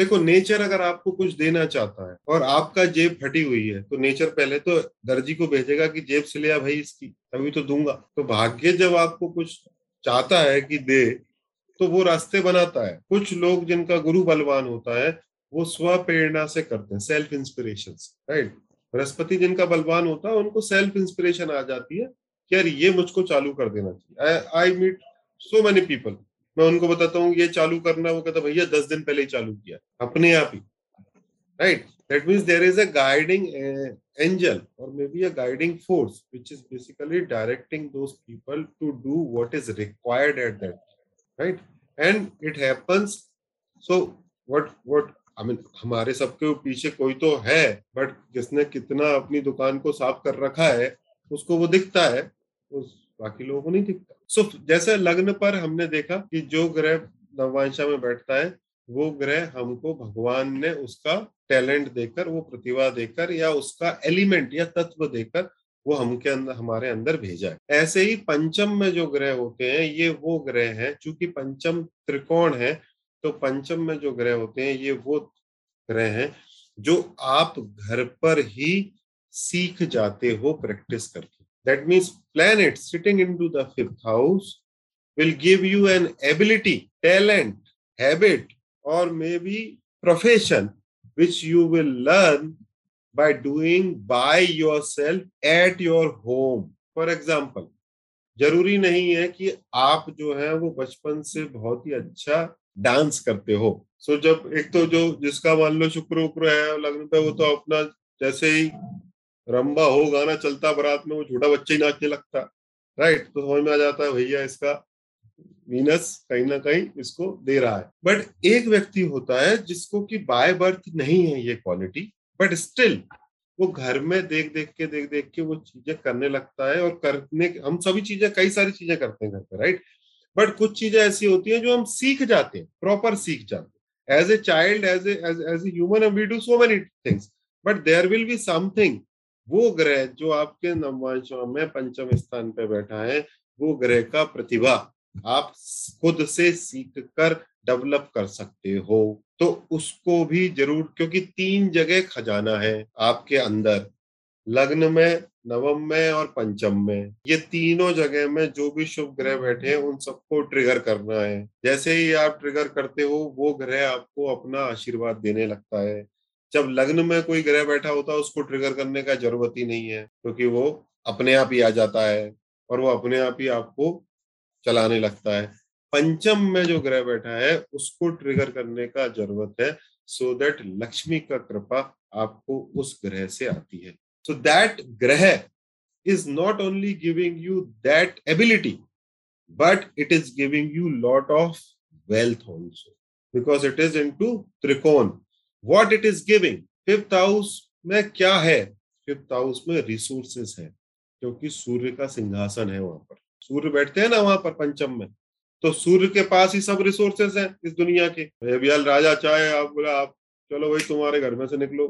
देखो नेचर अगर आपको कुछ देना चाहता है और आपका जेब फटी हुई है तो नेचर पहले तो दर्जी को भेजेगा कि जेब से लिया भाई इसकी, तभी तो दूँगा। तो भाग्य जब आपको कुछ चाहता है कि दे तो वो रास्ते बनाता है। कुछ लोग जिनका गुरु बलवान होता है, वो स्व प्रेरणा से करते हैं सेल्फ इंस्पिरेशन राइट बृहस्पति जिनका बलवान होता है, उनको सेल्फ इंस्पिरेशन आ जाती है कि यार ये मुझको चालू कर देना चाहिए। I meet so many people मैं उनको बताता हूँ, ये चालू करना, वो कहता भैया, दस दिन पहले ही चालू किया, अपने आप ही। Right that means there is a guiding angel और may be a guiding force which is basically directing those people to do what is required at that right and it happens so what what I mean हमारे सबके पीछे कोई तो है but जिसने कितना अपनी दुकान को साफ़ कर रखा है, उसको वो दिखता है, उस बाकी लोगों को नहीं दिखता। सो so, जैसे लग्न पर हमने देखा कि जो ग्रह नवांशा में बैठता है वो ग्रह हमको भगवान ने उसका टैलेंट देकर वो प्रतिभा देकर या उसका एलिमेंट या तत्व देकर वो हमके अंदर हमारे अंदर भेजा है। ऐसे ही पंचम में जो ग्रह होते हैं ये वो ग्रह हैं चूँकि पंचम त्रिकोण है तो पंचम में जो ग्रह होते हैं ये वो ग्रह हैं जो आप घर पर ही सीख जाते हो प्रैक्टिस करके। That means planets sitting into the fifth house will give you an ability, talent, habit, or maybe profession which you will learn by doing by yourself at your home. For example, ज़रूरी नहीं है कि आप जो है वो बचपन से बहुत ही अच्छा डांस करते हो सो so, जब एक तो जो जिसका मान लो शुक्र उक्र है लग्न पे वो तो अपना जैसे ही रंबा हो, गाना चलता, बरात में वो छोटा बच्चा ही नाचने लगता। राइट तो समझ में आ जाता है, भैया, इसका वीनस कहीं ना कहीं इसको दे रहा है। बट एक व्यक्ति होता है जिसको कि बाय बर्थ नहीं है ये क्वालिटी बट स्टिल वो घर में देख देख के देख देख के वो चीज़ें करने लगता है और करने हम सभी चीज़ें, कई सारी चीज़ें करते हैं घर पे राइट बट कुछ चीज़ें ऐसी होती हैं जो हम सीख जाते हैं प्रॉपर सीख जाते हैं। As a child as as a human we do so many things but there will be something वो ग्रह जो आपके नववांशों में पंचम स्थान पे बैठा है, वो ग्रह का प्रतिभा आप खुद से सीख कर डेवलप कर सकते हो। तो उसको भी ज़रूर, क्योंकि तीन जगह खजाना है आपके अंदर, लग्न में, नवम में और पंचम में। ये तीनों जगह में जो भी शुभ ग्रह बैठे हैं, उन सबको ट्रिगर करना है। जैसे ही आप ट्रिगर करते हो, वो ग्रह आपको अपना आशीर्वाद देने लगता है। जब लग्न में कोई ग्रह बैठा होता है, उसको ट्रिगर करने का ज़रूरत ही नहीं है, क्योंकि वो अपने आप ही आ जाता है और वो अपने आप ही आपको चलाने लगता है। पंचम में जो ग्रह बैठा है, उसको ट्रिगर करने का ज़रूरत है सो दैट लक्ष्मी का कृपा आपको उस ग्रह से आती है। So that graha is not only giving you that ability but it is giving you lot of wealth also because it is in to trikon. What it is giving fifth house में क्या है? Fifth house में resources है, क्योंकि सूर्य का सिंहासन है वहाँ पर। सूर्य बैठते हैं ना वहाँ पर पंचम में तो सूर्य के पास ही सब रिसोर्सेस हैं इस दुनिया के। अभियाल राजा चाहे, आप बोला, आप चलो भाई तुम्हारे घर में से निकलो।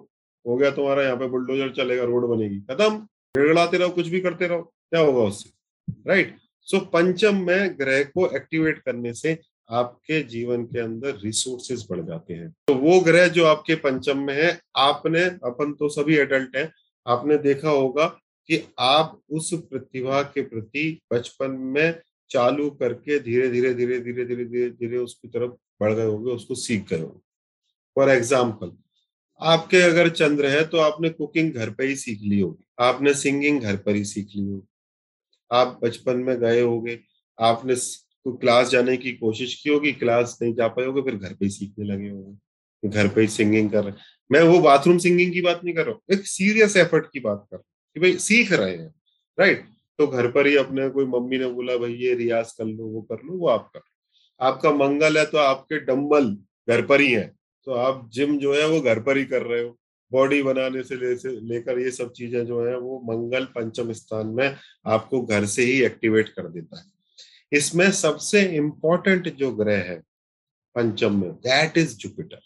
हो गया तुम्हारा, यहाँ पे बुलडोजर चलेगा रोड बनेगी। खत्म। गिड़गड़ाते रहो, कुछ भी करते रहो, क्या होगा उससे? राइट सो पंचम में ग्रह को एक्टिवेट करने से आपके जीवन के अंदर रिसोर्सेज बढ़ जाते हैं। तो वो ग्रह जो आपके पंचम में है, आपने, अपन तो सभी एडल्ट हैं, आपने देखा होगा कि आप उस प्रतिभा के प्रति बचपन में चालू करके धीरे धीरे धीरे धीरे धीरे धीरे धीरे उसकी तरफ़ बढ़ गए होंगे, उसको सीख गए होंगे। फॉर एग्ज़ाम्पल आपके अगर चंद्र है तो आपने कुकिंग घर पर ही सीख ली होगी, आपने सिंगिंग घर पर ही सीख ली होगी। आप बचपन में गए होगे, आपने तो क्लास जाने की कोशिश की होगी, क्लास नहीं जा पाए होगे, फिर घर पे ही सीखने लगे होंगे। घर पे ही सिंगिंग कर रहे मैं वो बाथरूम सिंगिंग की बात नहीं कर रहा हूँ, एक सीरियस एफर्ट की बात कर रहा हूँ कि भाई सीख रहे हैं राइट तो घर पर ही अपने कोई मम्मी ने बोला, भाई ये रियाज कर लो, वो कर लो, वो आप कर आपका मंगल है तो आपके डम्बल घर पर ही है। तो आप जिम जो है वो घर पर ही कर रहे हो। बॉडी बनाने से लेकर ये सब चीज़ें जो है वो मंगल पंचम स्थान में आपको घर से ही एक्टिवेट कर देता है। इसमें सबसे इंपॉर्टेंट जो ग्रह है पंचम में दैट इज़ जुपिटर